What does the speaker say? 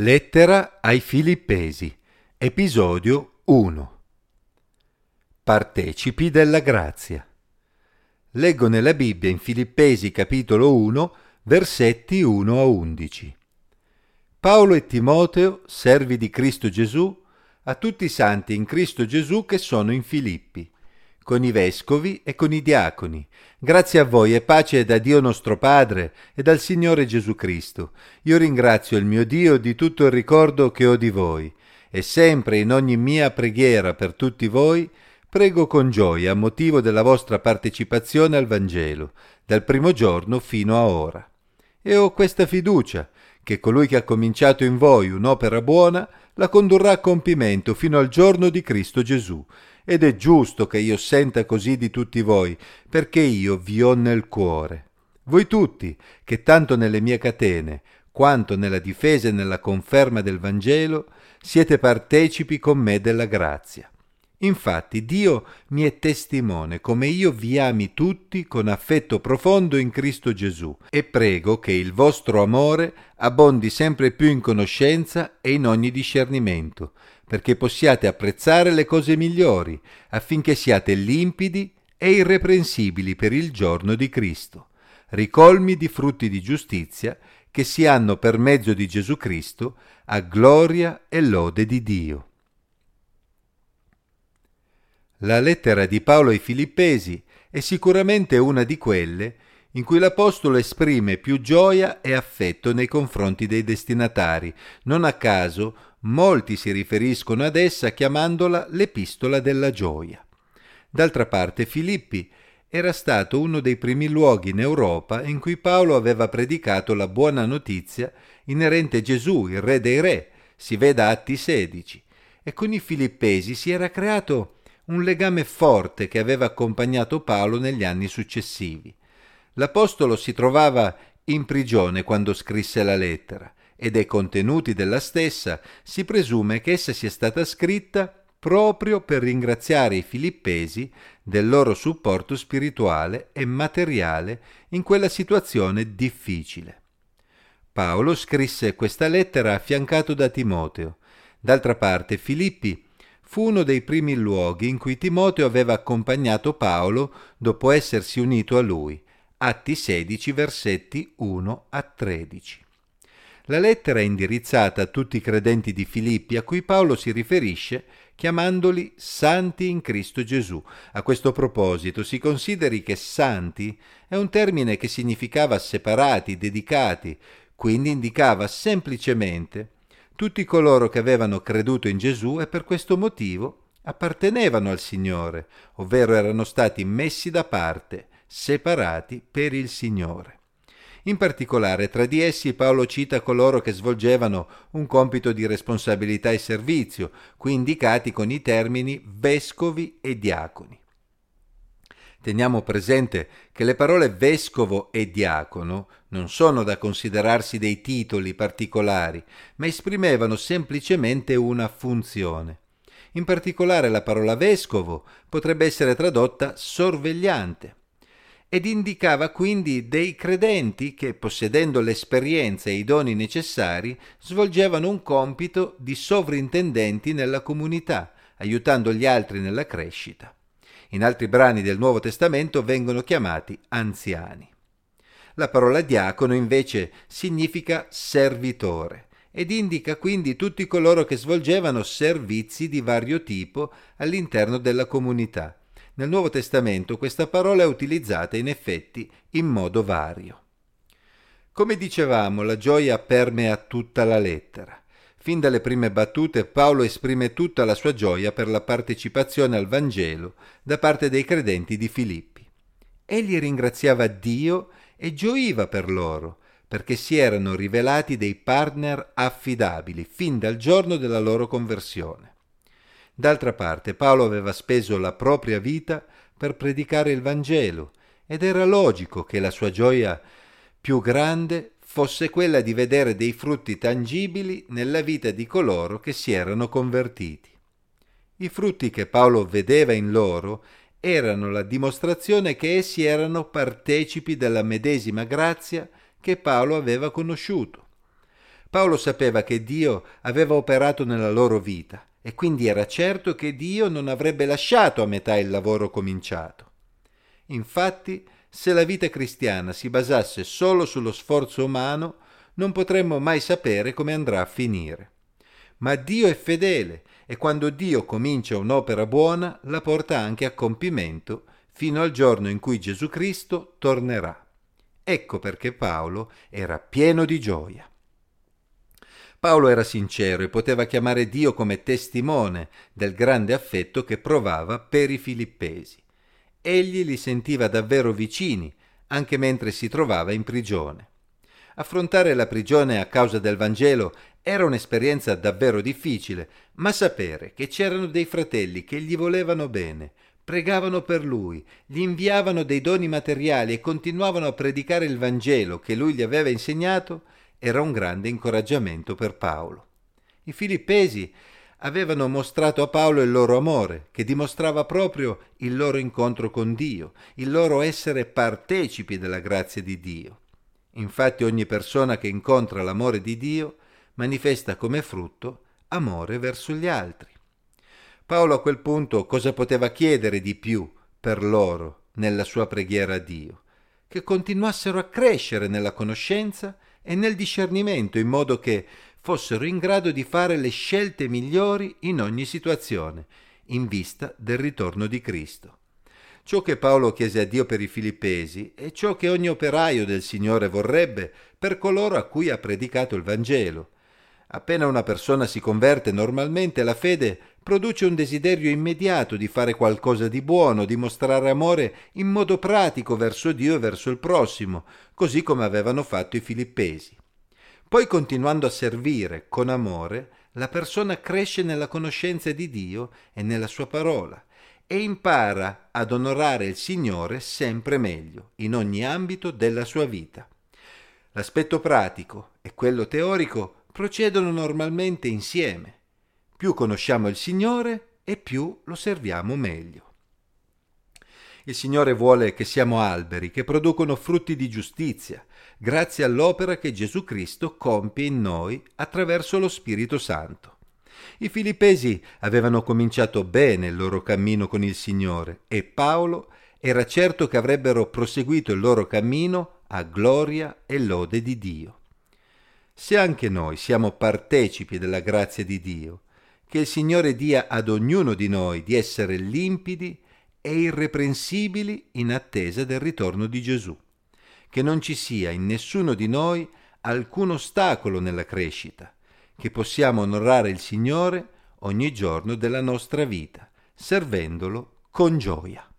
Lettera ai Filippesi, episodio 1. Partecipi della grazia. Leggo nella Bibbia in Filippesi capitolo 1, versetti 1 a 11. Paolo e Timoteo, servi di Cristo Gesù, a tutti i santi in Cristo Gesù che sono in Filippi con i vescovi e con i diaconi. Grazie a voi e pace da Dio nostro Padre e dal Signore Gesù Cristo. Io ringrazio il mio Dio di tutto il ricordo che ho di voi e sempre in ogni mia preghiera per tutti voi prego con gioia a motivo della vostra partecipazione al Vangelo, dal primo giorno fino a ora. E ho questa fiducia che colui che ha cominciato in voi un'opera buona la condurrà a compimento fino al giorno di Cristo Gesù ed è giusto che io senta così di tutti voi, perché io vi ho nel cuore. Voi tutti, che tanto nelle mie catene, quanto nella difesa e nella conferma del Vangelo, siete partecipi con me della grazia. Infatti Dio mi è testimone come io vi ami tutti con affetto profondo in Cristo Gesù e prego che il vostro amore abbondi sempre più in conoscenza e in ogni discernimento, perché possiate apprezzare le cose migliori, affinché siate limpidi e irreprensibili per il giorno di Cristo, ricolmi di frutti di giustizia che si hanno per mezzo di Gesù Cristo a gloria e lode di Dio. La lettera di Paolo ai Filippesi è sicuramente una di quelle in cui l'Apostolo esprime più gioia e affetto nei confronti dei destinatari. Non a caso molti si riferiscono ad essa chiamandola l'epistola della gioia. D'altra parte Filippi era stato uno dei primi luoghi in Europa in cui Paolo aveva predicato la buona notizia inerente Gesù, il Re dei Re, si veda Atti 16, e con i filippesi si era creato un legame forte che aveva accompagnato Paolo negli anni successivi. L'Apostolo si trovava in prigione quando scrisse la lettera e dai contenuti della stessa si presume che essa sia stata scritta proprio per ringraziare i filippesi del loro supporto spirituale e materiale in quella situazione difficile. Paolo scrisse questa lettera affiancato da Timoteo. D'altra parte Filippi fu uno dei primi luoghi in cui Timoteo aveva accompagnato Paolo dopo essersi unito a lui. Atti 16 versetti 1 a 13. La lettera è indirizzata a tutti i credenti di Filippi a cui Paolo si riferisce chiamandoli santi in Cristo Gesù. A questo proposito si consideri che santi è un termine che significava separati, dedicati, quindi indicava semplicemente tutti coloro che avevano creduto in Gesù e per questo motivo appartenevano al Signore, ovvero erano stati messi da parte, separati per il Signore. In particolare tra di essi Paolo cita coloro che svolgevano un compito di responsabilità e servizio, qui indicati con i termini vescovi e diaconi. Teniamo presente che le parole vescovo e diacono non sono da considerarsi dei titoli particolari, ma esprimevano semplicemente una funzione. In particolare la parola vescovo potrebbe essere tradotta sorvegliante ed indicava quindi dei credenti che, possedendo l'esperienza e i doni necessari, svolgevano un compito di sovrintendenti nella comunità, aiutando gli altri nella crescita in altri brani del Nuovo Testamento vengono chiamati anziani. La parola diacono invece significa servitore ed indica quindi tutti coloro che svolgevano servizi di vario tipo all'interno della comunità. Nel Nuovo Testamento questa parola è utilizzata in effetti in modo vario. Come dicevamo, la gioia permea tutta la lettera. Fin dalle prime battute Paolo esprime tutta la sua gioia per la partecipazione al Vangelo da parte dei credenti di Filippi. Egli ringraziava Dio e gioiva per loro, perché si erano rivelati dei partner affidabili fin dal giorno della loro conversione. D'altra parte Paolo aveva speso la propria vita per predicare il Vangelo ed era logico che la sua gioia più grande fosse quella di vedere dei frutti tangibili nella vita di coloro che si erano convertiti. I frutti che Paolo vedeva in loro erano la dimostrazione che essi erano partecipi della medesima grazia che Paolo aveva conosciuto. Paolo sapeva che Dio aveva operato nella loro vita e quindi era certo che Dio non avrebbe lasciato a metà il lavoro cominciato. Infatti, se la vita cristiana si basasse solo sullo sforzo umano, non potremmo mai sapere come andrà a finire. Ma Dio è fedele e quando Dio comincia un'opera buona la porta anche a compimento fino al giorno in cui Gesù Cristo tornerà. Ecco perché Paolo era pieno di gioia. Paolo era sincero e poteva chiamare Dio come testimone del grande affetto che provava per i filippesi. Egli li sentiva davvero vicini, anche mentre si trovava in prigione. Affrontare la prigione a causa del Vangelo era un'esperienza davvero difficile, ma sapere che c'erano dei fratelli che gli volevano bene, pregavano per lui, gli inviavano dei doni materiali e continuavano a predicare il Vangelo che lui gli aveva insegnato, era un grande incoraggiamento per Paolo. I filippesi avevano mostrato a Paolo il loro amore, che dimostrava proprio il loro incontro con Dio, il loro essere partecipi della grazia di Dio. Infatti ogni persona che incontra l'amore di Dio manifesta come frutto amore verso gli altri. Paolo a quel punto cosa poteva chiedere di più per loro nella sua preghiera a Dio? Che continuassero a crescere nella conoscenza e nel discernimento in modo che fossero in grado di fare le scelte migliori in ogni situazione, in vista del ritorno di Cristo. Ciò che Paolo chiese a Dio per i filippesi è ciò che ogni operaio del Signore vorrebbe per coloro a cui ha predicato il Vangelo. Appena una persona si converte normalmente, la fede produce un desiderio immediato di fare qualcosa di buono, di mostrare amore in modo pratico verso Dio e verso il prossimo, così come avevano fatto i filippesi. Poi continuando a servire con amore, la persona cresce nella conoscenza di Dio e nella sua parola e impara ad onorare il Signore sempre meglio in ogni ambito della sua vita. L'aspetto pratico e quello teorico procedono normalmente insieme. Più conosciamo il Signore e più lo serviamo meglio. Il Signore vuole che siamo alberi che producono frutti di giustizia, grazie all'opera che Gesù Cristo compie in noi attraverso lo Spirito Santo. I filippesi avevano cominciato bene il loro cammino con il Signore e Paolo era certo che avrebbero proseguito il loro cammino a gloria e lode di Dio. Se anche noi siamo partecipi della grazia di Dio, che il Signore dia ad ognuno di noi di essere limpidi e irreprensibili in attesa del ritorno di Gesù, che non ci sia in nessuno di noi alcun ostacolo nella crescita, che possiamo onorare il Signore ogni giorno della nostra vita, servendolo con gioia.